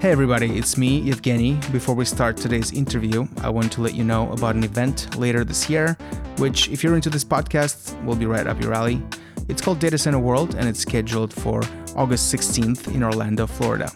Hey everybody, it's me, Evgeny. Before we start today's interview, I want to let you know about an event later this year, which, if you're into this podcast, will be right up your alley. It's called Data Center World and it's scheduled for August 16th in Orlando, Florida.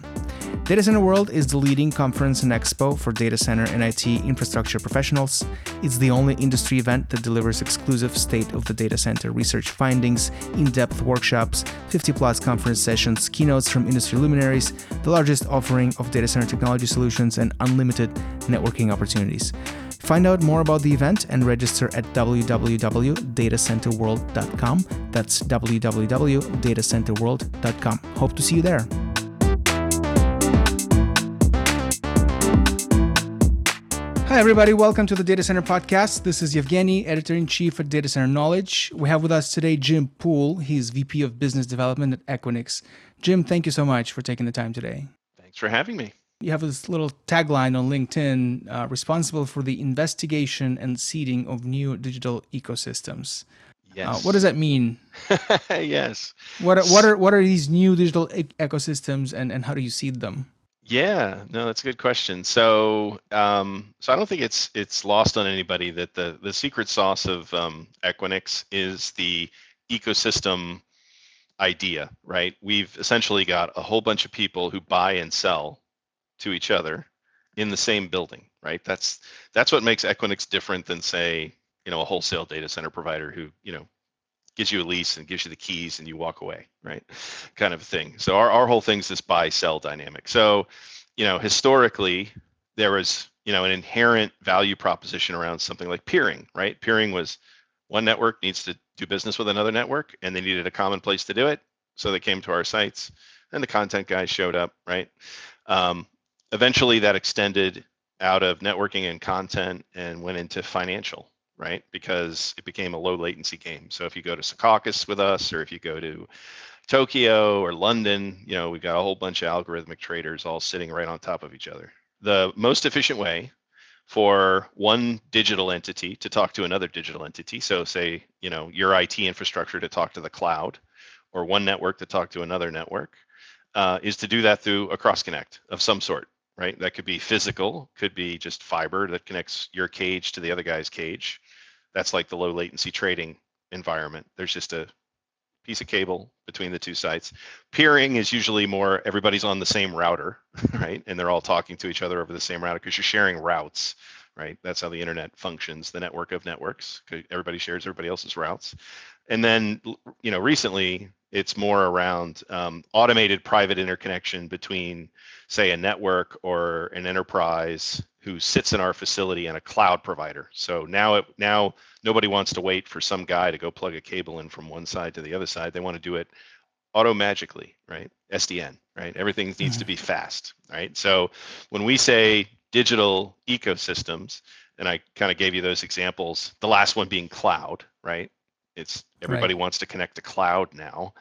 Data Center World is the leading conference and expo for data center and IT infrastructure professionals. It's the only industry event that delivers exclusive state of the data center research findings, in depth workshops, 50 plus conference sessions, keynotes from industry luminaries, the largest offering of data center technology solutions, and unlimited networking opportunities. Find out more about the event and register at www.datacenterworld.com. That's www.datacenterworld.com. Hope to see you there. Hi, everybody. Welcome to the Data Center Podcast. This is Evgeny, editor in chief at Data Center Knowledge. We have with us today Jim Poole. He's VP of Business Development at Equinix. Jim, thank you so much for taking the time today. Thanks for having me. You have this little tagline on LinkedIn uh, responsible for the investigation and seeding of new digital ecosystems. Yes. Uh, what does that mean? yes. What are, what are what are these new digital e- ecosystems and, and how do you seed them? Yeah, no, that's a good question. So, um, so I don't think it's it's lost on anybody that the the secret sauce of um, Equinix is the ecosystem idea, right? We've essentially got a whole bunch of people who buy and sell to each other in the same building, right? That's that's what makes Equinix different than say, you know, a wholesale data center provider who, you know, gives you a lease and gives you the keys and you walk away, right? Kind of a thing. So our, our whole thing's this buy sell dynamic. So, you know, historically there was, you know, an inherent value proposition around something like peering, right? Peering was one network needs to do business with another network and they needed a common place to do it. So they came to our sites and the content guys showed up, right? Um, eventually that extended out of networking and content and went into financial right? Because it became a low latency game. So if you go to Secaucus with us, or if you go to Tokyo or London, you know, we've got a whole bunch of algorithmic traders all sitting right on top of each other. The most efficient way for one digital entity to talk to another digital entity, so say, you know, your IT infrastructure to talk to the cloud, or one network to talk to another network, uh, is to do that through a cross connect of some sort right? That could be physical, could be just fiber that connects your cage to the other guy's cage. That's like the low latency trading environment. There's just a piece of cable between the two sites. Peering is usually more everybody's on the same router, right? And they're all talking to each other over the same router because you're sharing routes, right? That's how the internet functions, the network of networks. Everybody shares everybody else's routes. And then, you know, recently it's more around um, automated private interconnection between, say, a network or an enterprise who sits in our facility and a cloud provider. So now it now nobody wants to wait for some guy to go plug a cable in from one side to the other side. They want to do it auto magically, right? SDN, right? Everything needs mm-hmm. to be fast, right? So when we say digital ecosystems, and I kind of gave you those examples, the last one being cloud, right? It's everybody right. wants to connect to cloud now.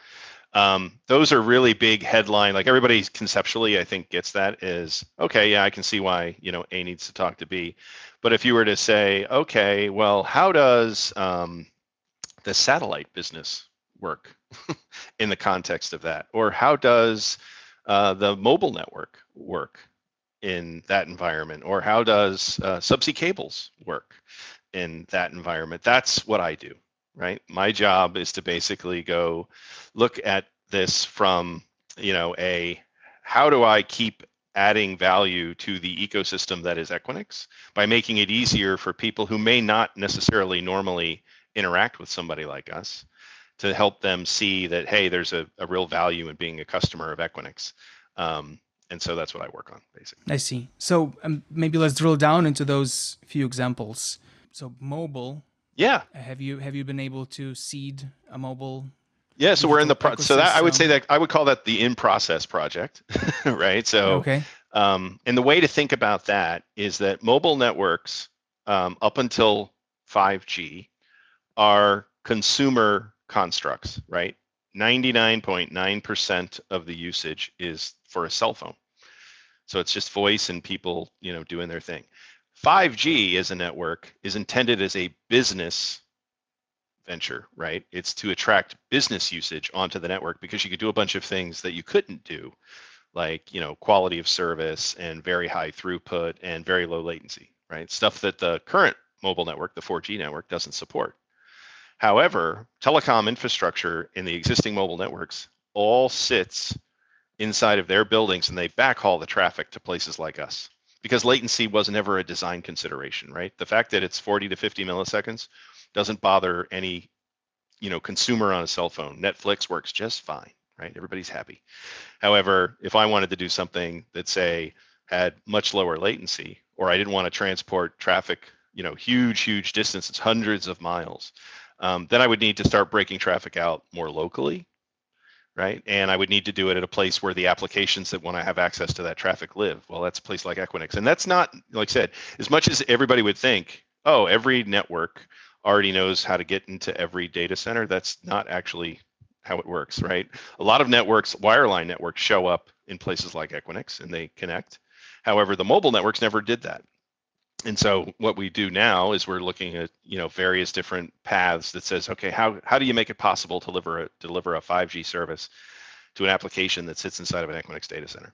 Um, those are really big headline. Like everybody conceptually, I think gets that is okay. Yeah, I can see why you know A needs to talk to B. But if you were to say, okay, well, how does um, the satellite business work in the context of that, or how does uh, the mobile network work in that environment, or how does uh, subsea cables work in that environment? That's what I do right? My job is to basically go look at this from, you know, a how do I keep adding value to the ecosystem that is Equinix by making it easier for people who may not necessarily normally interact with somebody like us to help them see that hey there's a, a real value in being a customer of equinix um, and so that's what i work on basically i see so um, maybe let's drill down into those few examples so mobile yeah. Have you have you been able to seed a mobile? Yeah, so we're in the pro- so that I would say that I would call that the in process project, right? So okay. Um, and the way to think about that is that mobile networks um, up until 5G are consumer constructs, right? 99.9% of the usage is for a cell phone. So it's just voice and people, you know, doing their thing. 5G as a network is intended as a business venture, right? It's to attract business usage onto the network because you could do a bunch of things that you couldn't do like you know quality of service and very high throughput and very low latency, right? Stuff that the current mobile network, the 4G network, doesn't support. However, telecom infrastructure in the existing mobile networks all sits inside of their buildings and they backhaul the traffic to places like us because latency was never a design consideration, right? The fact that it's 40 to 50 milliseconds doesn't bother any, you know, consumer on a cell phone. Netflix works just fine, right? Everybody's happy. However, if I wanted to do something that say had much lower latency, or I didn't want to transport traffic, you know, huge, huge distances, hundreds of miles, um, then I would need to start breaking traffic out more locally right? And I would need to do it at a place where the applications that want to have access to that traffic live. Well, that's a place like Equinix. And that's not, like I said, as much as everybody would think, oh, every network already knows how to get into every data center. That's not actually how it works, right? A lot of networks, wireline networks, show up in places like Equinix and they connect. However, the mobile networks never did that and so what we do now is we're looking at you know various different paths that says okay how how do you make it possible to deliver a deliver a 5G service to an application that sits inside of an Equinix data center.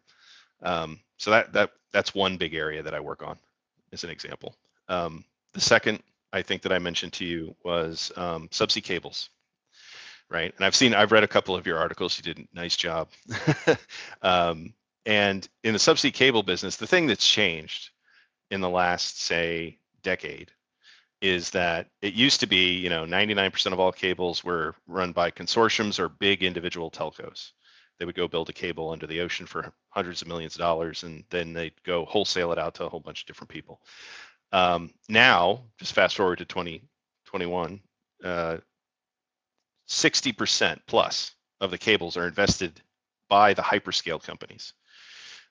Um, so that that that's one big area that I work on as an example. Um, the second I think that I mentioned to you was um, subsea cables, right? And I've seen I've read a couple of your articles. You did a nice job. Um, and in the subsea cable business, the thing that's changed in the last say decade is that it used to be you know 99% of all cables were run by consortiums or big individual telcos. They would go build a cable under the ocean for hundreds of millions of dollars and then they'd go wholesale it out to a whole bunch of different people. Um, now just fast forward to 2021 uh, 60% plus of the cables are invested by the hyperscale companies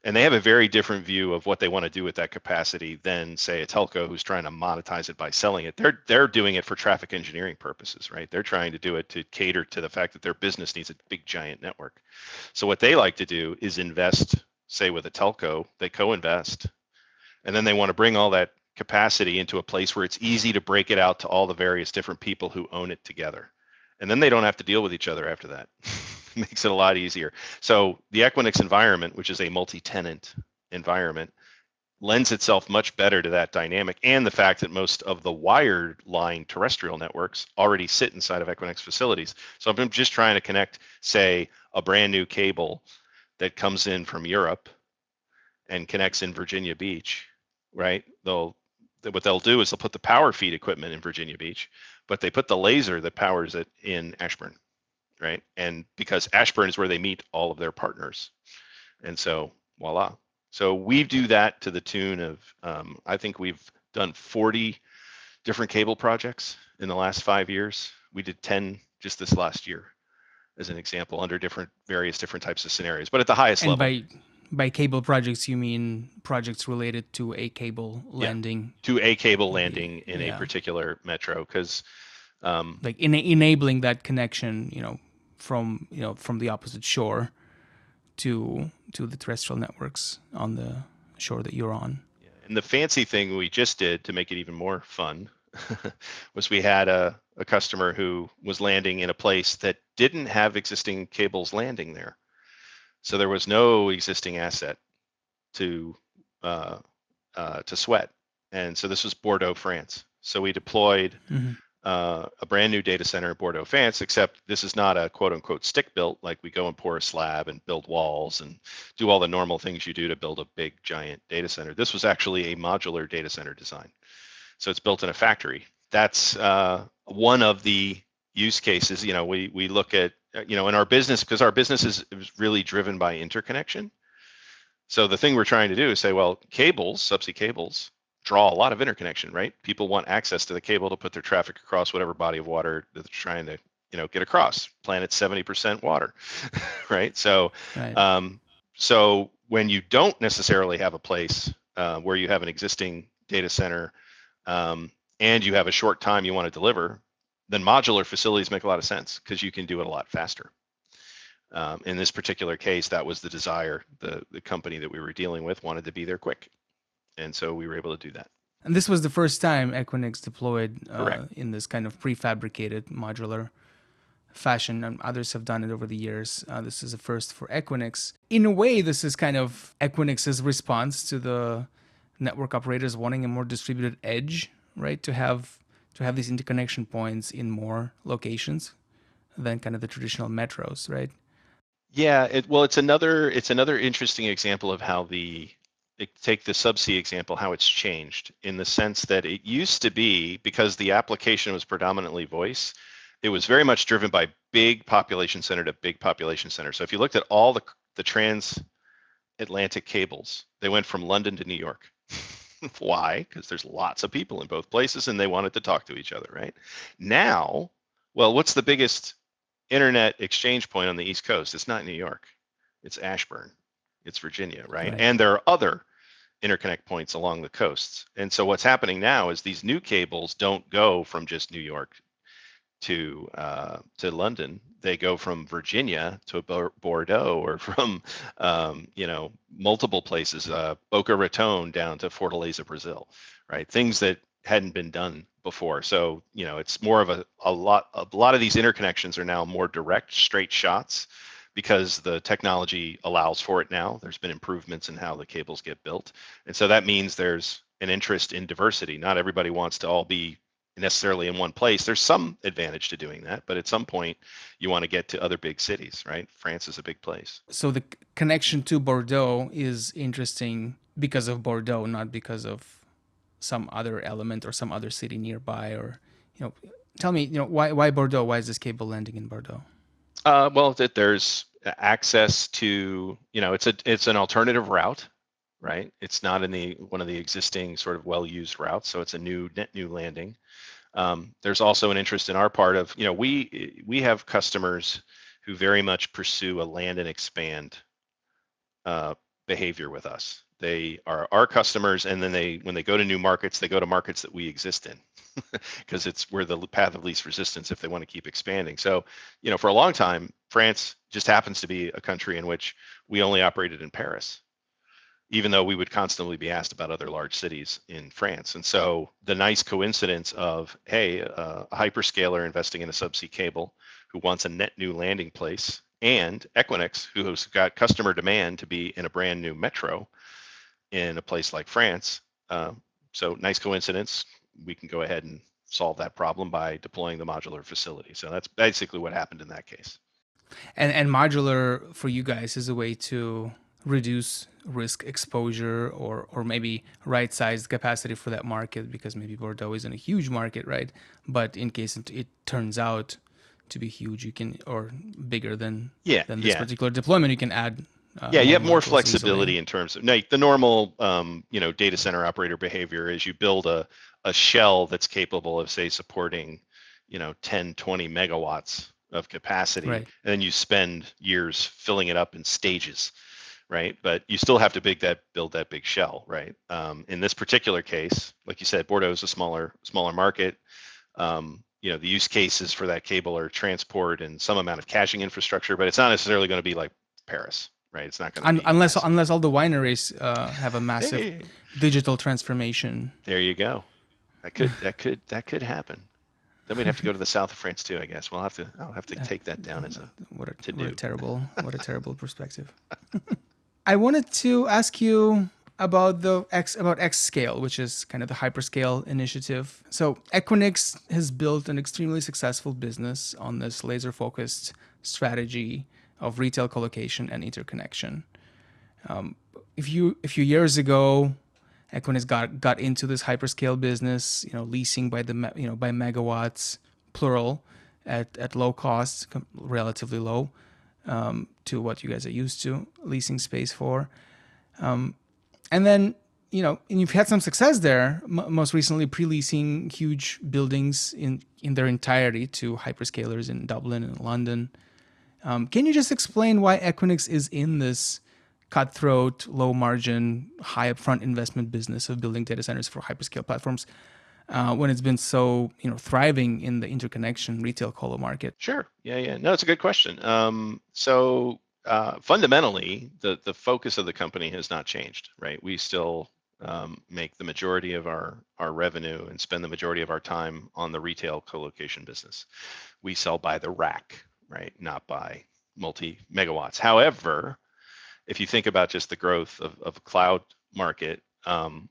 and they have a very different view of what they want to do with that capacity than say a telco who's trying to monetize it by selling it. They're they're doing it for traffic engineering purposes right? They're trying to do it to cater to the fact that their business needs a big giant network. So what they like to do is invest say with a telco they co-invest and then they want to bring all that capacity into a place where it's easy to break it out to all the various different people who own it together. And then they don't have to deal with each other after that makes it a lot easier. So the Equinix environment, which is a multi-tenant environment, lends itself much better to that dynamic and the fact that most of the wired line terrestrial networks already sit inside of Equinix facilities. So I'm just trying to connect, say, a brand new cable that comes in from Europe and connects in Virginia Beach, right? They'll what they'll do is they'll put the power feed equipment in Virginia Beach, but they put the laser that powers it in Ashburn right? And because Ashburn is where they meet all of their partners. And so voila. So we do that to the tune of, um, I think we've done 40 different cable projects in the last five years. We did 10 just this last year as an example under different various different types of scenarios, but at the highest and level. By, by cable projects, you mean projects related to a cable landing? Yeah, to a cable landing in yeah. a particular metro, because um, like in enabling that connection, you know, from you know from the opposite shore to to the terrestrial networks on the shore that you're on. And the fancy thing we just did to make it even more fun was we had a, a customer who was landing in a place that didn't have existing cables landing there. So there was no existing asset to uh, uh, to sweat. And so this was Bordeaux, France. So we deployed mm-hmm uh, a brand new data center in Bordeaux, France, except this is not a quote unquote stick built, like we go and pour a slab and build walls and do all the normal things you do to build a big giant data center. This was actually a modular data center design. So it's built in a factory. That's uh, one of the use cases. You know, we, we look at, uh, you know, in our business, because our business is, is really driven by interconnection. So the thing we're trying to do is say, well, cables, subsea cables, draw a lot of interconnection, right? People want access to the cable to put their traffic across whatever body of water that they're trying to, you know, get across. Planet's 70% water, right? So, right. Um, so when you don't necessarily have a place uh, where you have an existing data center um, and you have a short time you want to deliver, then modular facilities make a lot of sense because you can do it a lot faster. Um, in this particular case, that was the desire. The, the company that we were dealing with wanted to be there quick and so we were able to do that. And this was the first time Equinix deployed uh, in this kind of prefabricated modular fashion, and others have done it over the years. Uh, this is a first for Equinix. In a way, this is kind of Equinix's response to the network operators wanting a more distributed edge, right? To have to have these interconnection points in more locations than kind of the traditional metros, right? Yeah, it, well, it's another it's another interesting example of how the take the subsea example, how it's changed in the sense that it used to be because the application was predominantly voice, it was very much driven by big population center to big population center. So if you looked at all the the transatlantic cables, they went from London to New York. Why? Because there's lots of people in both places and they wanted to talk to each other, right? Now, well, what's the biggest internet exchange point on the East Coast? It's not New York. It's Ashburn. It's Virginia, right? right? And there are other interconnect points along the coasts. And so what's happening now is these new cables don't go from just New York to uh, to London. They go from Virginia to Bordeaux, or from um, you know multiple places, uh, Boca Raton down to Fortaleza, Brazil, right? Things that hadn't been done before. So you know it's more of a a lot a lot of these interconnections are now more direct, straight shots because the technology allows for it now. There's been improvements in how the cables get built, and so that means there's an interest in diversity. Not everybody wants to all be necessarily in one place. There's some advantage to doing that, but at some point you want to get to other big cities, right? France is a big place. So the connection to Bordeaux is interesting because of Bordeaux, not because of some other element or some other city nearby or you know tell me you know why why Bordeaux why is this cable landing in Bordeaux uh, well that there's access to you know it's a it's an alternative route right? It's not in the one of the existing sort of well-used routes, so it's a new net new landing. Um, there's also an interest in our part of, you know, we we have customers who very much pursue a land and expand uh, behavior with us. They are our customers, and then they when they go to new markets, they go to markets that we exist in because it's we're the path of least resistance if they want to keep expanding. So, you know, for a long time, France just happens to be a country in which we only operated in Paris even though we would constantly be asked about other large cities in France. And so the nice coincidence of, hey, uh, a hyperscaler investing in a subsea cable who wants a net new landing place, and Equinix, who has got customer demand to be in a brand new metro in a place like France. Uh, so nice coincidence. We can go ahead and solve that problem by deploying the modular facility. So that's basically what happened in that case. And and modular for you guys is a way to reduce risk exposure or or maybe right sized capacity for that market because maybe Bordeaux isn't a huge market, right? But in case it, it turns out to be huge, you can or bigger than yeah, than this yeah. particular deployment, you can add. Uh, yeah, you have more flexibility easily. in terms of like the normal, um, you know, data center operator behavior is you build a a shell that's capable of say supporting, you know, 10, 20 megawatts of capacity, right. and then you spend years filling it up in stages right? But you still have to big that build that big shell, right? Um, in this particular case, like you said, Bordeaux is a smaller smaller market. Um, you know, the use cases for that cable are transport and some amount of caching infrastructure, but it's not necessarily going to be like Paris, right? It's not going to Un- unless massive. unless all the wineries uh, have a massive hey. digital transformation. There you go. That could that could that could happen. Then we'd have to go to the south of France too, I guess. We'll have to I'll have to take that down as a what a, what a terrible what a terrible perspective. I wanted to ask you about the X about xScale, which is kind of the hyperscale initiative. So Equinix has built an extremely successful business on this laser-focused strategy of retail colocation and interconnection. Um, if you a few years ago, Equinix got got into this hyperscale business, you know, leasing by the you know by megawatts plural at at low cost, relatively low um, to what you guys are used to leasing space for. Um, and then, you know, and you've had some success there, m- most recently pre-leasing huge buildings in, in their entirety to hyperscalers in Dublin and London. Um, can you just explain why Equinix is in this cutthroat, low margin, high upfront investment business of building data centers for hyperscale platforms? uh, when it's been so you know thriving in the interconnection retail colo market? Sure. Yeah, yeah. No, it's a good question. Um, so uh, fundamentally, the the focus of the company has not changed, right? We still um, make the majority of our our revenue and spend the majority of our time on the retail colocation business. We sell by the rack, right? Not by multi megawatts. However, if you think about just the growth of, of cloud market, um,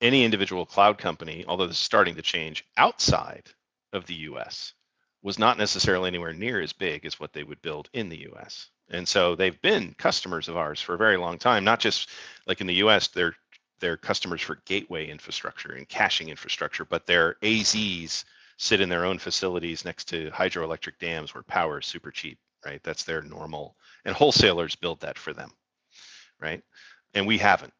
any individual cloud company, although this is starting to change outside of the US, was not necessarily anywhere near as big as what they would build in the US. And so they've been customers of ours for a very long time, not just like in the US, they're they're customers for gateway infrastructure and caching infrastructure, but their AZs sit in their own facilities next to hydroelectric dams where power is super cheap, right? That's their normal, and wholesalers build that for them, right? And we haven't.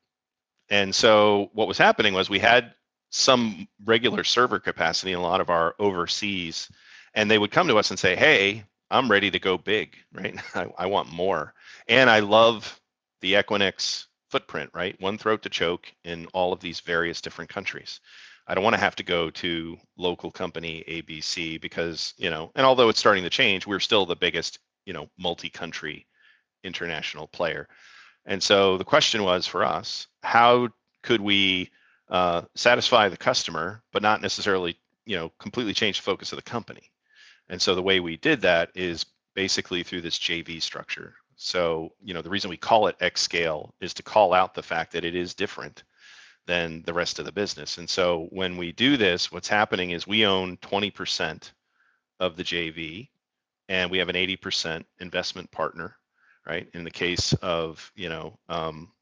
And so what was happening was we had some regular server capacity in a lot of our overseas, and they would come to us and say, hey, I'm ready to go big, right? I, I want more. And I love the Equinix footprint, right? One throat to choke in all of these various different countries. I don't want to have to go to local company ABC because, you know, and although it's starting to change, we're still the biggest, you know, multi-country international player. And so the question was for us, how could we uh, satisfy the customer, but not necessarily, you know, completely change the focus of the company? And so the way we did that is basically through this JV structure. So, you know, the reason we call it xScale is to call out the fact that it is different than the rest of the business. And so when we do this, what's happening is we own 20% of the JV and we have an 80% investment partner, right? In the case of, you know, um,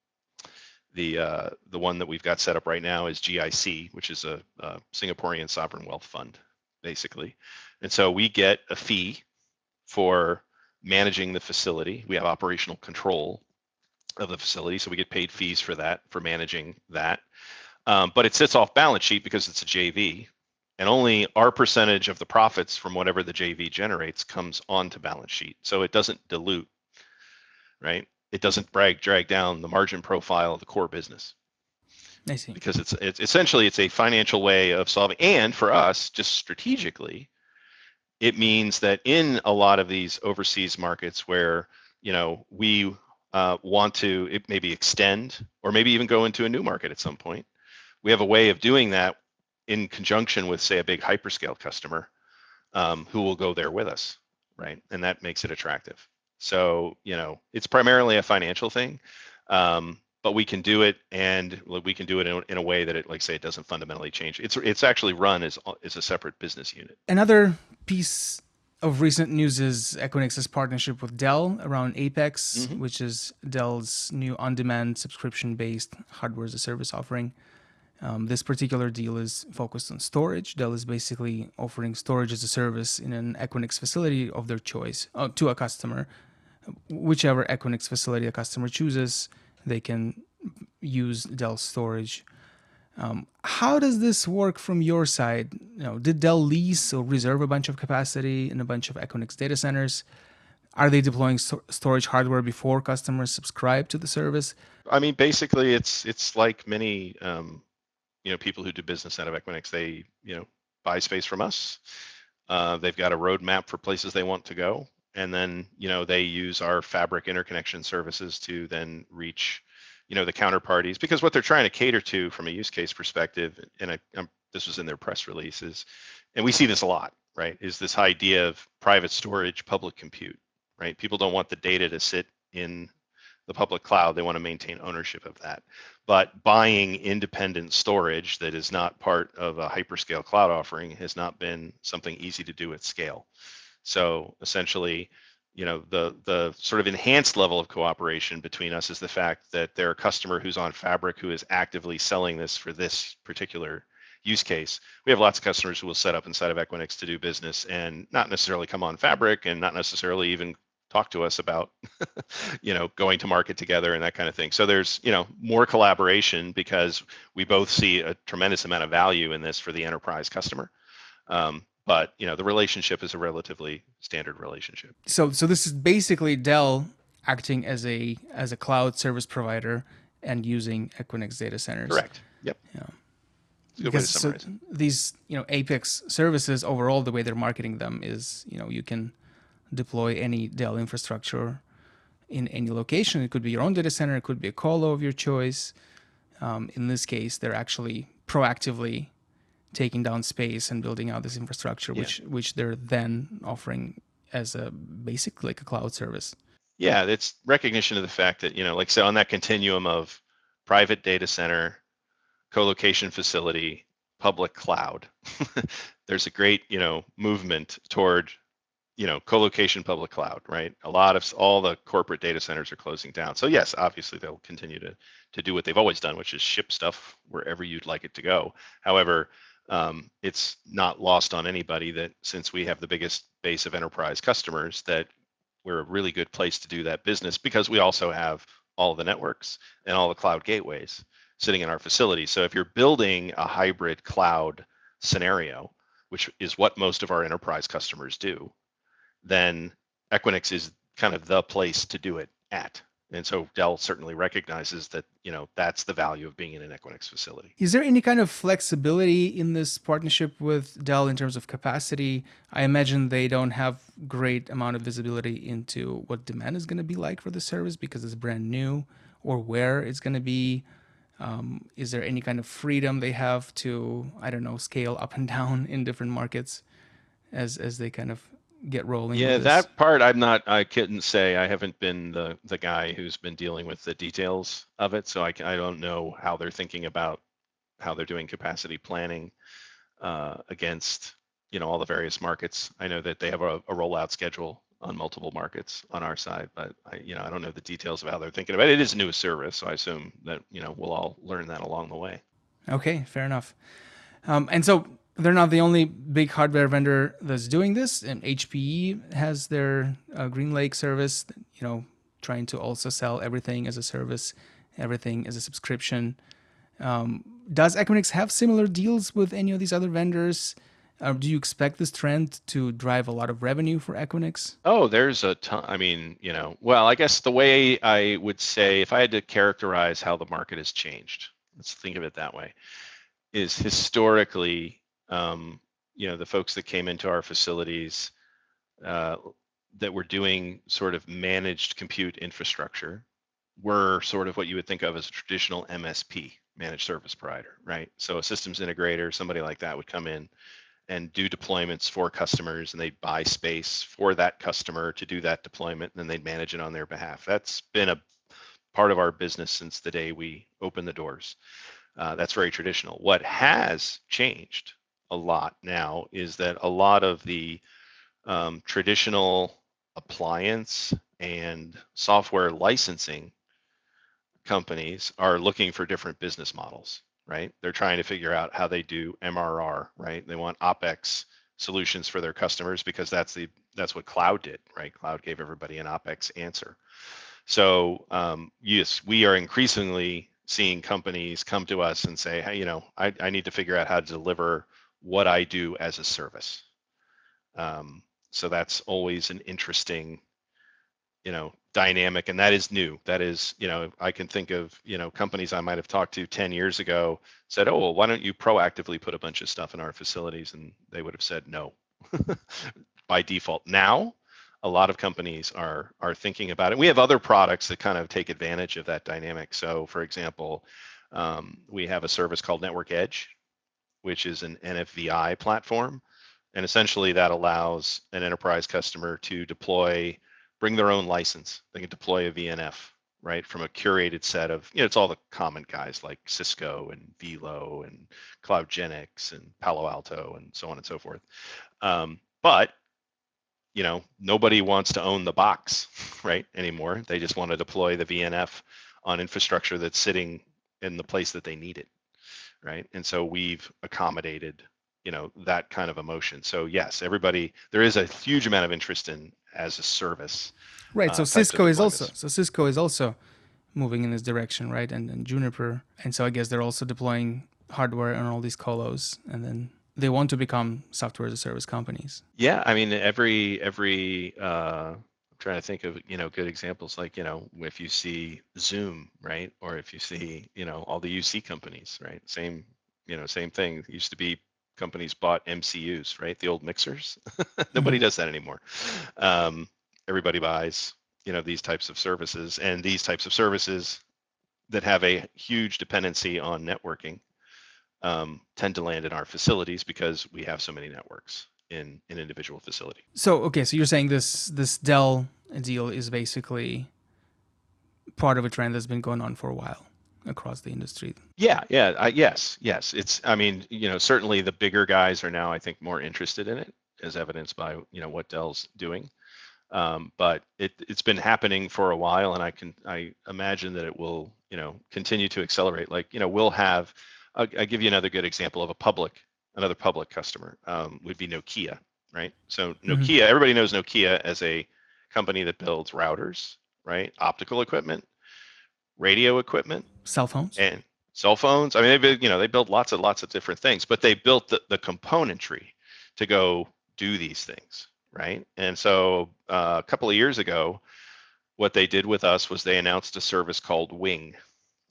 the uh, the one that we've got set up right now is GIC, which is a, a Singaporean sovereign wealth fund, basically. And so we get a fee for managing the facility. We have operational control of the facility, so we get paid fees for that, for managing that. Um, but it sits off balance sheet because it's a JV, and only our percentage of the profits from whatever the JV generates comes onto balance sheet. So it doesn't dilute, right? It doesn't drag drag down the margin profile of the core business. I see. Because it's it's essentially it's a financial way of solving, and for us, just strategically, it means that in a lot of these overseas markets where you know we uh, want to maybe extend or maybe even go into a new market at some point, we have a way of doing that in conjunction with, say, a big hyperscale customer um, who will go there with us, right? And that makes it attractive. So you know, it's primarily a financial thing. Um, but we can do it and we can do it in, in, a way that it like say it doesn't fundamentally change it's it's actually run as as a separate business unit another piece of recent news is equinix's partnership with dell around apex mm-hmm. which is dell's new on-demand subscription-based hardware as a service offering um, this particular deal is focused on storage. Dell is basically offering storage as a service in an Equinix facility of their choice uh, to a customer. Whichever Equinix facility a customer chooses, they can use Dell storage. Um, how does this work from your side? You know, did Dell lease or reserve a bunch of capacity in a bunch of Equinix data centers? Are they deploying st- storage hardware before customers subscribe to the service? I mean, basically, it's it's like many um, you know people who do business out of Equinix. They you know buy space from us. Uh, they've got a roadmap for places they want to go and then you know they use our fabric interconnection services to then reach you know the counterparties because what they're trying to cater to from a use case perspective and I, I'm, this was in their press releases and we see this a lot right is this idea of private storage public compute right? People don't want the data to sit in the public cloud. They want to maintain ownership of that. But buying independent storage that is not part of a hyperscale cloud offering has not been something easy to do at scale so essentially, you know, the the sort of enhanced level of cooperation between us is the fact that they're a customer who's on Fabric who is actively selling this for this particular use case. We have lots of customers who will set up inside of Equinix to do business and not necessarily come on Fabric and not necessarily even talk to us about you know going to market together and that kind of thing so there's you know more collaboration because we both see a tremendous amount of value in this for the enterprise customer um, but you know the relationship is a relatively standard relationship. So so this is basically dell acting as a as a cloud service provider and using equinix data centers. Correct. Yep. Yeah. Because so these you know apex services overall the way they're marketing them is you know you can deploy any dell infrastructure in any location. It could be your own data center. It could be a colo of your choice. Um, in this case they're actually proactively taking down space and building out this infrastructure, yeah. which which they're then offering as a basic like a cloud service. Yeah, it's recognition of the fact that, you know, like so on that continuum of private data center, co-location facility, public cloud, there's a great, you know, movement toward, you know, co-location public cloud, right? A lot of all the corporate data centers are closing down. So yes, obviously they'll continue to to do what they've always done, which is ship stuff wherever you'd like it to go. However, um, it's not lost on anybody that since we have the biggest base of enterprise customers, that we're a really good place to do that business because we also have all the networks and all the cloud gateways sitting in our facility. So if you're building a hybrid cloud scenario, which is what most of our enterprise customers do, then Equinix is kind of the place to do it at and so Dell certainly recognizes that you know that's the value of being in an Equinix facility. Is there any kind of flexibility in this partnership with Dell in terms of capacity? I imagine they don't have great amount of visibility into what demand is going to be like for the service because it's brand new, or where it's going to be. Um, is there any kind of freedom they have to I don't know scale up and down in different markets as as they kind of get rolling. Yeah, that part I'm not. I couldn't say. I haven't been the the guy who's been dealing with the details of it, so I I don't know how they're thinking about how they're doing capacity planning uh, against you know all the various markets. I know that they have a, a rollout schedule on multiple markets on our side, but I you know I don't know the details of how they're thinking about it. It is a new service, so I assume that you know we'll all learn that along the way. Okay, fair enough. Um, and so they're not the only big hardware vendor that's doing this. And HPE has their uh, GreenLake service, you know, trying to also sell everything as a service, everything as a subscription. Um, does Equinix have similar deals with any of these other vendors? Uh, do you expect this trend to drive a lot of revenue for Equinix? Oh, there's a ton. I mean, you know, well, I guess the way I would say, if I had to characterize how the market has changed, let's think of it that way, is historically um, you know, the folks that came into our facilities uh, that were doing sort of managed compute infrastructure were sort of what you would think of as a traditional MSP, managed service provider, right? So a systems integrator, somebody like that would come in and do deployments for customers and they'd buy space for that customer to do that deployment and then they'd manage it on their behalf. That's been a part of our business since the day we opened the doors. Uh, that's very traditional. What has changed a lot now is that a lot of the um, traditional appliance and software licensing companies are looking for different business models, right? They're trying to figure out how they do MRR, right? They want OpEx solutions for their customers because that's the that's what cloud did, right? Cloud gave everybody an OpEx answer. So um, yes, we are increasingly seeing companies come to us and say, hey, you know, I, I need to figure out how to deliver what I do as a service. Um, so that's always an interesting, you know, dynamic, and that is new. That is, you know, I can think of, you know, companies I might have talked to 10 years ago said, oh, well, why don't you proactively put a bunch of stuff in our facilities? And they would have said no by default. Now, a lot of companies are are thinking about it. We have other products that kind of take advantage of that dynamic. So, for example, um, we have a service called Network Edge, which is an NFVI platform. And essentially that allows an enterprise customer to deploy, bring their own license. They can deploy a VNF, right, from a curated set of, you know, it's all the common guys like Cisco and Velo and CloudGenix and Palo Alto and so on and so forth. Um, but you know, nobody wants to own the box, right, anymore. They just want to deploy the VNF on infrastructure that's sitting in the place that they need it right? And so we've accommodated, you know, that kind of emotion. So yes, everybody, there is a huge amount of interest in as a service. Right. Uh, so Cisco is also so Cisco is also moving in this direction, right? And then Juniper, and so I guess they're also deploying hardware on all these colos, and then they want to become software as a service companies. Yeah, I mean every every uh, trying to think of you know good examples like you know if you see Zoom right? Or if you see you know all the UC companies right? Same you know same thing. It used to be companies bought MCUs right? The old mixers? Nobody mm-hmm. does that anymore. Um, everybody buys you know these types of services and these types of services that have a huge dependency on networking um, tend to land in our facilities because we have so many networks in an individual facility. So okay, so you're saying this this Dell deal is basically part of a trend that's been going on for a while across the industry. Yeah, yeah, I, yes, yes. It's I mean, you know, certainly the bigger guys are now I think more interested in it, as evidenced by you know what Dell's doing. Um, but it, it's been happening for a while, and I can I imagine that it will you know continue to accelerate. Like you know, we'll have. I'll, I'll give you another good example of a public another public customer um, would be Nokia, right? So mm-hmm. Nokia, mm-hmm. everybody knows Nokia as a company that builds routers, right? Optical equipment, radio equipment, cell phones, and cell phones. I mean, they you know they build lots and lots of different things, but they built the, the componentry to go do these things, right? And so uh, a couple of years ago, what they did with us was they announced a service called Wing,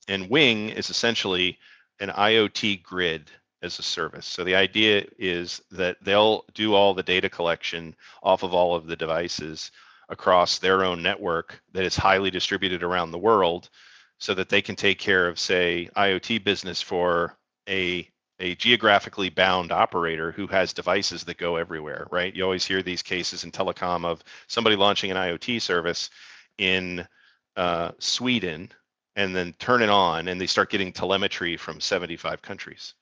and Wing is essentially an IoT grid as a service. So the idea is that they'll do all the data collection off of all of the devices across their own network that is highly distributed around the world so that they can take care of say IoT business for a a geographically bound operator who has devices that go everywhere, right? You always hear these cases in telecom of somebody launching an IoT service in uh, Sweden and then turn it on and they start getting telemetry from 75 countries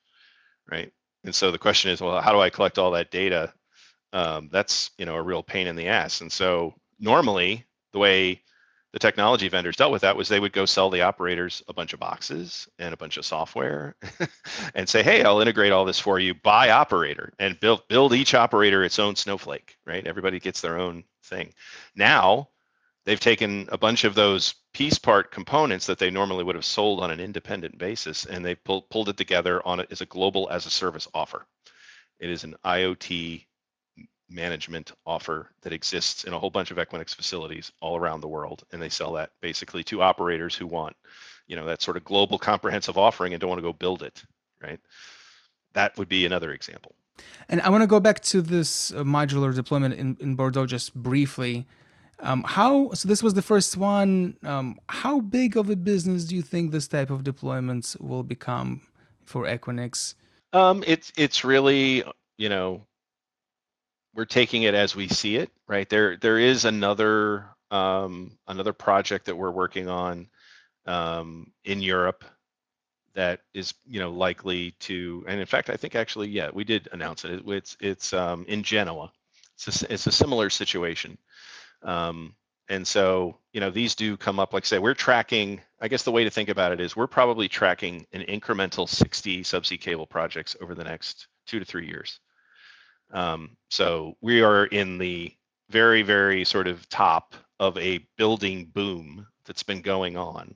right? And so the question is, well, how do I collect all that data? Um, that's you know a real pain in the ass. And so normally the way the technology vendors dealt with that was they would go sell the operators a bunch of boxes and a bunch of software and say, hey, I'll integrate all this for you by operator and build build each operator its own snowflake, right? Everybody gets their own thing. Now they've taken a bunch of those piece part components that they normally would have sold on an independent basis and they pull, pulled it together on it as a global as a service offer. It is an IoT management offer that exists in a whole bunch of Equinix facilities all around the world. And they sell that basically to operators who want, you know, that sort of global comprehensive offering and don't want to go build it, right? That would be another example. And I want to go back to this uh, modular deployment in, in Bordeaux just briefly. Um, how so? This was the first one. Um, how big of a business do you think this type of deployments will become for Equinix? Um, it's it's really you know we're taking it as we see it, right? There there is another um, another project that we're working on um, in Europe that is you know likely to, and in fact, I think actually, yeah, we did announce it. It's it's um, in Genoa. It's a, it's a similar situation. Um, and so, you know, these do come up, like say, we're tracking, I guess the way to think about it is we're probably tracking an incremental 60 subsea cable projects over the next two to three years. Um, so we are in the very, very sort of top of a building boom that's been going on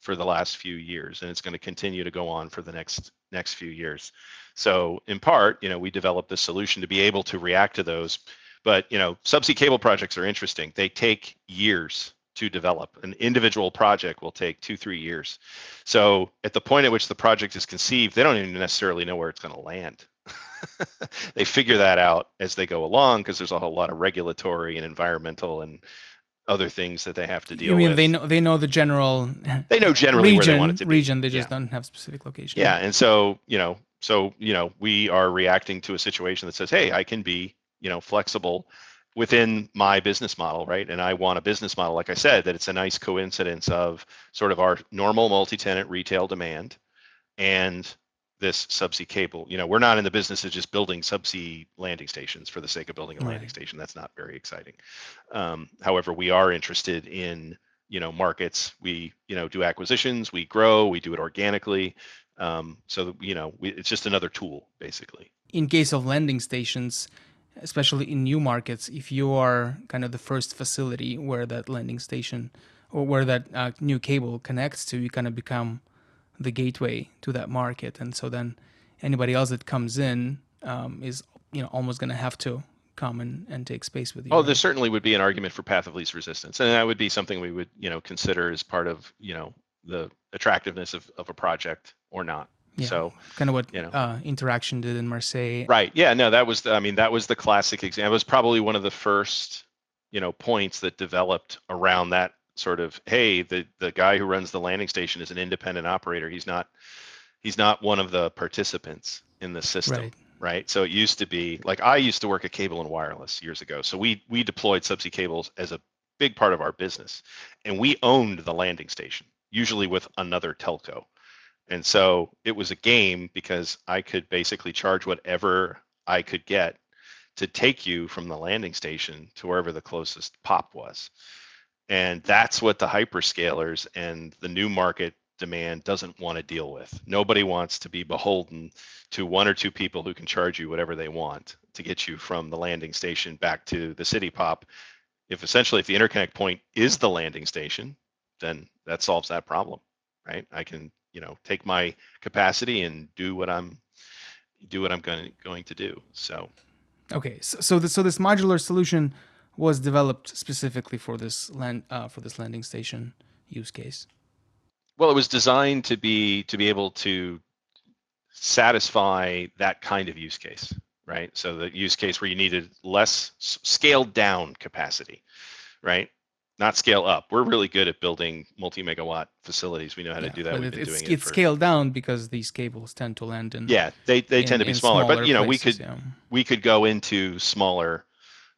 for the last few years, and it's going to continue to go on for the next next few years. So in part, you know, we developed this solution to be able to react to those but you know, subsea cable projects are interesting. They take years to develop. An individual project will take two, three years. So at the point at which the project is conceived, they don't even necessarily know where it's going to land. they figure that out as they go along because there's a whole lot of regulatory and environmental and other things that they have to deal with. you mean with. They know they know the general. They know generally region, where they want it to be. Region. They just yeah. don't have specific location. Yeah, and so you know, so you know, we are reacting to a situation that says, "Hey, I can be you know flexible within my business model right? And i want a business model like i said that it's a nice coincidence of sort of our normal multi-tenant retail demand and this subsea cable. You know we're not in the business of just building subsea landing stations for the sake of building a right. landing station. That's not very exciting. Um, however we are interested in you know markets. We you know do acquisitions. We grow. We do it organically. Um, so you know we, it's just another tool basically. In case of landing stations especially in new markets, if you are kind of the first facility where that landing station or where that uh, new cable connects to, you kind of become the gateway to that market. And so then anybody else that comes in um, is you know almost going to have to come and, and take space with you. Oh, there certainly would be an argument for path of least resistance, and that would be something we would you know consider as part of you know the attractiveness of, of a project or not. Yeah, so kind of what you know, uh, Interxion did in Marseille. Right. Yeah. No, that was the, I mean that was the classic example. It was probably one of the first you know points that developed around that sort of hey the the guy who runs the landing station is an independent operator. He's not he's not one of the participants in the system. Right. right? So it used to be like I used to work at Cable and Wireless years ago. So we we deployed subsea cables as a big part of our business, and we owned the landing station, usually with another telco. And so it was a game because I could basically charge whatever I could get to take you from the landing station to wherever the closest pop was. And that's what the hyperscalers and the new market demand doesn't want to deal with. Nobody wants to be beholden to one or two people who can charge you whatever they want to get you from the landing station back to the city pop. If essentially if the interconnect point is the landing station, then that solves that problem, right? I can, you know, take my capacity and do what I'm do what I'm going going to do. So Okay, so so, the, so this modular solution was developed specifically for this land uh, for this landing station use case. Well, it was designed to be to be able to satisfy that kind of use case, right? So the use case where you needed less scaled down capacity, right? Not scale up. We're really good at building multi-megawatt facilities. We know how yeah, to do that. We've been it's, doing it's it for... scaled down because these cables tend to land in. Yeah, they, they in, tend to be smaller, smaller, but you know places, we could yeah. we could go into smaller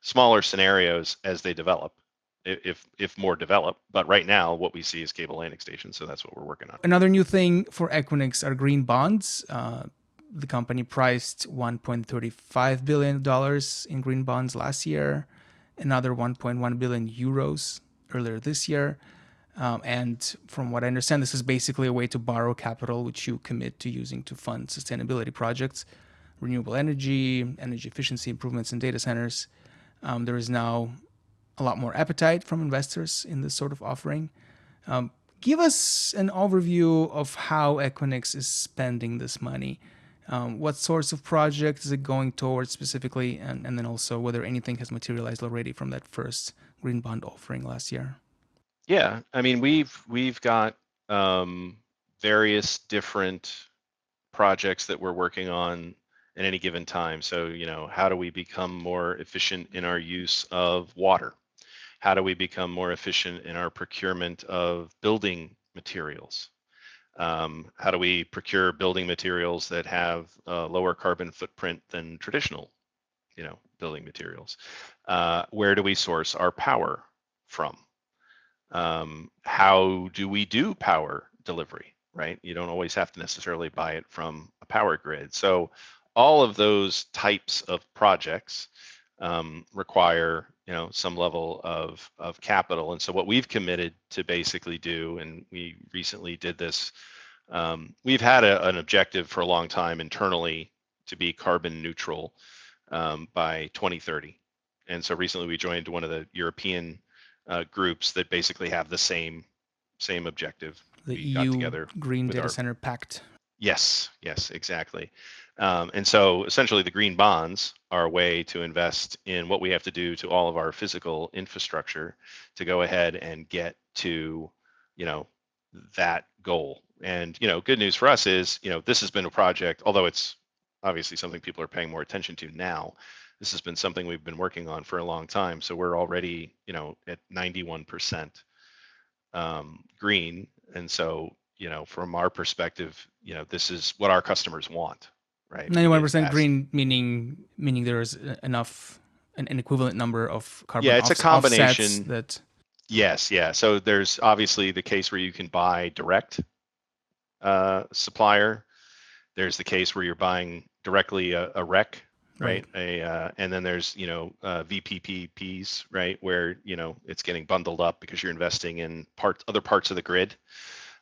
smaller scenarios as they develop if if more develop. But right now, what we see is cable landing stations, so that's what we're working on. Another new thing for Equinix are green bonds. Uh, the company priced 1.35 billion dollars in green bonds last year, another 1.1 billion euros earlier this year. Um, and from what I understand, this is basically a way to borrow capital, which you commit to using to fund sustainability projects, renewable energy, energy efficiency improvements in data centers. Um, there is now a lot more appetite from investors in this sort of offering. Um, give us an overview of how Equinix is spending this money. Um, what sorts of projects is it going towards specifically, and, and then also whether anything has materialized already from that first green bond offering last year? Yeah, I mean we've we've got um, various different projects that we're working on at any given time. So you know, how do we become more efficient in our use of water? how do we become more efficient in our procurement of building materials? Um, how do we procure building materials that have a lower carbon footprint than traditional, you know, building materials? Uh, where do we source our power from? Um, how do we do power delivery? Right, you don't always have to necessarily buy it from a power grid. So all of those types of projects um, require you know some level of of capital. And so what we've committed to basically do and we recently did this um, we've had a, an objective for a long time internally to be carbon neutral um, by 2030 and so recently we joined one of the european uh, groups that basically have the same same objective. The we eu green data our, center pact. Yes yes exactly um, and so essentially the green bonds are a way to invest in what we have to do to all of our physical infrastructure to go ahead and get to, you know, that goal. And, you know, good news for us is, you know, this has been a project, although it's obviously something people are paying more attention to now, this has been something we've been working on for a long time. So we're already, you know, at 91% um, green. And so, you know, from our perspective, you know, this is what our customers want right? Ninety-one percent green, meaning meaning there's enough an, an equivalent number of carbon. Yeah, it's off- a combination that. Yes, yeah. So there's obviously the case where you can buy direct uh, supplier. There's the case where you're buying directly a, a REC, right? right. A uh, and then there's you know uh, VPPs, right, where you know it's getting bundled up because you're investing in parts other parts of the grid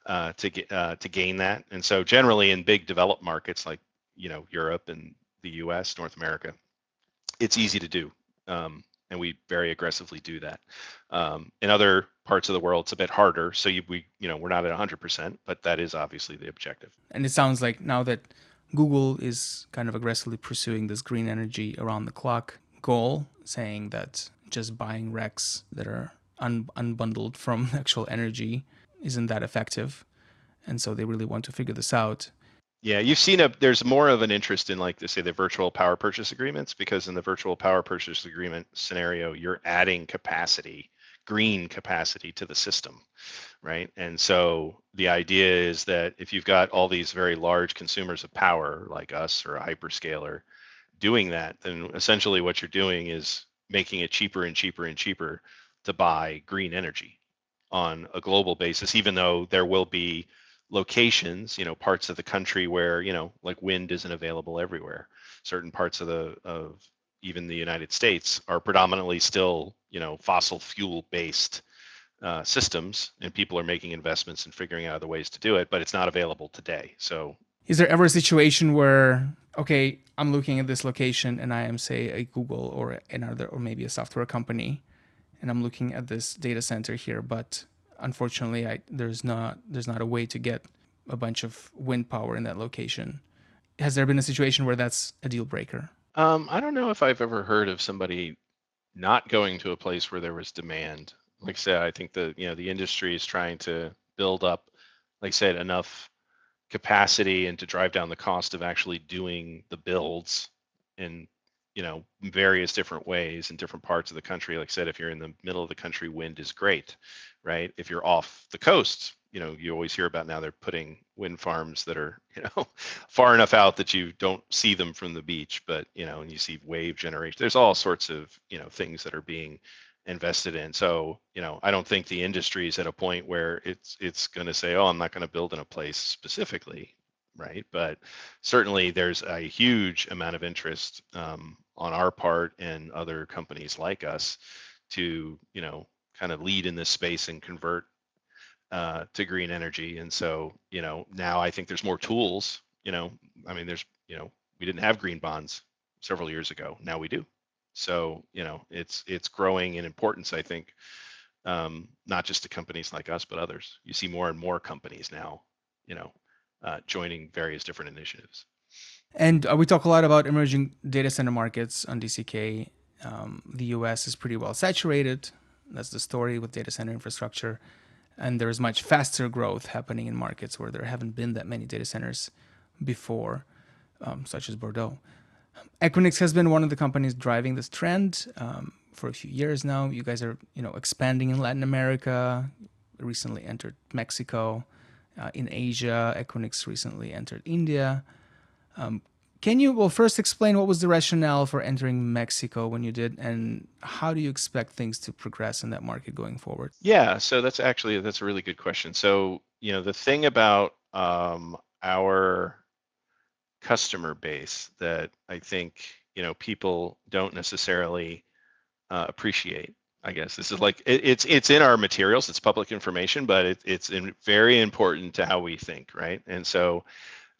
uh, to get uh, to gain that. And so generally in big developed markets like you know Europe and the U.S., North America, it's easy to do, um, and we very aggressively do that. Um, in other parts of the world, it's a bit harder. So you, we, you know, we're not at 100%, but that is obviously the objective. And it sounds like now that Google is kind of aggressively pursuing this green energy around the clock goal, saying that just buying RECs that are un- unbundled from actual energy isn't that effective. And so they really want to figure this out. Yeah, you've seen a there's more of an interest in like to say the virtual power purchase agreements because in the virtual power purchase agreement scenario, you're adding capacity, green capacity to the system, right? And so the idea is that if you've got all these very large consumers of power like us or a hyperscaler, doing that, then essentially what you're doing is making it cheaper and cheaper and cheaper to buy green energy on a global basis, even though there will be locations, you know, parts of the country where, you know, like wind isn't available everywhere. Certain parts of the of even the United States are predominantly still, you know, fossil fuel based uh, systems, and people are making investments and figuring out other ways to do it, but it's not available today. So, is there ever a situation where, okay, I'm looking at this location and I am, say, a Google or another, or maybe a software company, and I'm looking at this data center here, but unfortunately, I, there's not there's not a way to get a bunch of wind power in that location. Has there been a situation where that's a deal breaker? Um, I don't know if I've ever heard of somebody not going to a place where there was demand. Like I said, I think the you know the industry is trying to build up, like I said, enough capacity and to drive down the cost of actually doing the builds in you know various different ways in different parts of the country like i said if you're in the middle of the country wind is great right? If you're off the coast you know you always hear about now they're putting wind farms that are you know far enough out that you don't see them from the beach but you know and you see wave generation there's all sorts of you know things that are being invested in. So you know i don't think the industry is at a point where it's it's going to say oh i'm not going to build in a place specifically right but certainly there's a huge amount of interest um, on our part and other companies like us to you know kind of lead in this space and convert uh, to green energy. And so, you know, now I think there's more tools. You know, I mean, there's, you know, we didn't have green bonds several years ago. Now we do. So, you know, it's it's growing in importance. I think, um, not just to companies like us, but others. You see more and more companies now, you know, uh, joining various different initiatives. And uh, we talk a lot about emerging data center markets on DCK. Um, the US is pretty well saturated. That's the story with data center infrastructure and there's much faster growth happening in markets where there haven't been that many data centers before, um, such as Bordeaux. Equinix has been one of the companies driving this trend um, for a few years now. You guys are, you know, expanding in Latin America. Recently entered Mexico. Uh, in Asia, Equinix recently entered India. Um, can you well first explain what was the rationale for entering Mexico when you did, and how do you expect things to progress in that market going forward? Yeah, so that's actually that's a really good question. So you know the thing about um, our customer base that I think you know people don't necessarily uh, appreciate. I guess this is like it, it's it's in our materials. It's public information, but it, it's in, very important to how we think, right? And so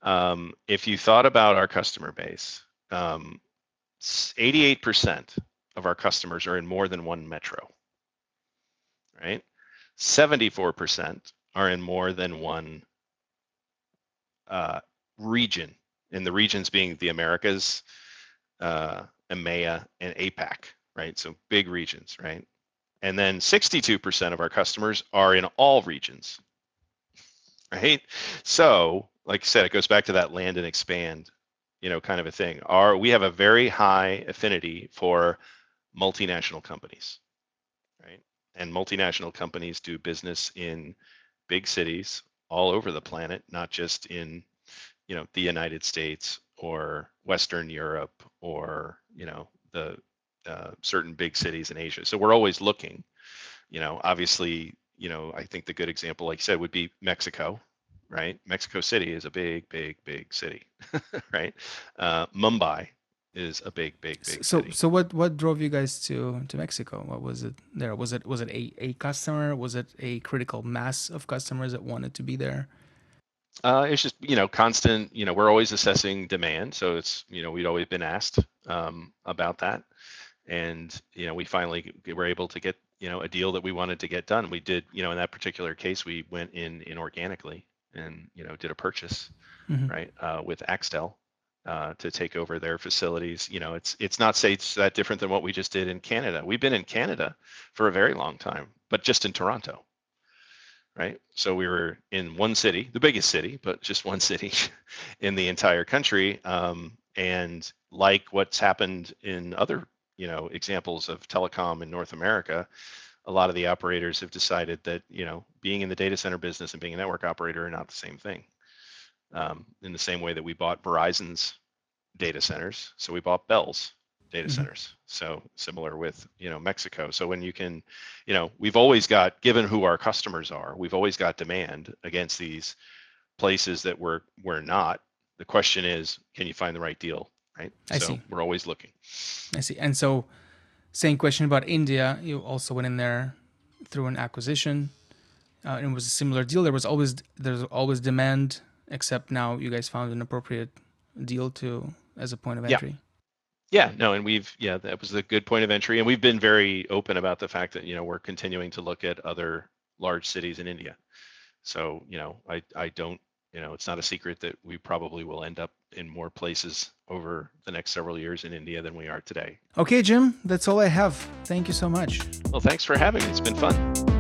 um, if you thought about our customer base, um, 88% of our customers are in more than one metro, right? 74% are in more than one uh, region, and the regions being the Americas, uh, EMEA, and APAC, right? So big regions, right? And then 62% of our customers are in all regions, right? So like I said, it goes back to that land and expand, you know, kind of a thing. Our we have a very high affinity for multinational companies, right? And multinational companies do business in big cities all over the planet, not just in, you know, the United States or Western Europe or you know the uh, certain big cities in Asia. So we're always looking. You know, obviously, you know, I think the good example, like I said, would be Mexico, right? Mexico City is a big, big, big city, right? Uh, Mumbai is a big, big, big so, city. So, what what drove you guys to to Mexico? What was it there? Was it was it a, a customer? Was it a critical mass of customers that wanted to be there? Uh, it's just you know constant. You know, we're always assessing demand, so it's you know we'd always been asked um, about that, and you know we finally were able to get you know a deal that we wanted to get done. We did you know in that particular case we went in inorganically and you know did a purchase mm-hmm. right uh, with Axtel uh, to take over their facilities. You know, it's it's not say it's that different than what we just did in Canada. We've been in Canada for a very long time, but just in Toronto, right? So we were in one city, the biggest city, but just one city in the entire country. Um, and like what's happened in other you know examples of telecom in North America, a lot of the operators have decided that you know being in the data center business and being a network operator are not the same thing. Um, in the same way that we bought Verizon's data centers, so we bought Bell's data Mhm. centers. So similar with you know Mexico. So when you can, you know, we've always got given who our customers are, we've always got demand against these places that we're we're not. The question is, can you find the right deal, right? I so see. we're always looking. I see. And so, same question about India. You also went in there through an acquisition. Uh, and it was a similar deal. There was always there's always demand, except now you guys found an appropriate deal to as a point of Yeah. entry. Yeah, no, and we've yeah, that was a good point of entry, and we've been very open about the fact that you know we're continuing to look at other large cities in India. So you know, I I don't you know it's not a secret that we probably will end up in more places over the next several years in India than we are today. Okay, Jim, that's all I have. Thank you so much. Well, thanks for having me. It's been fun.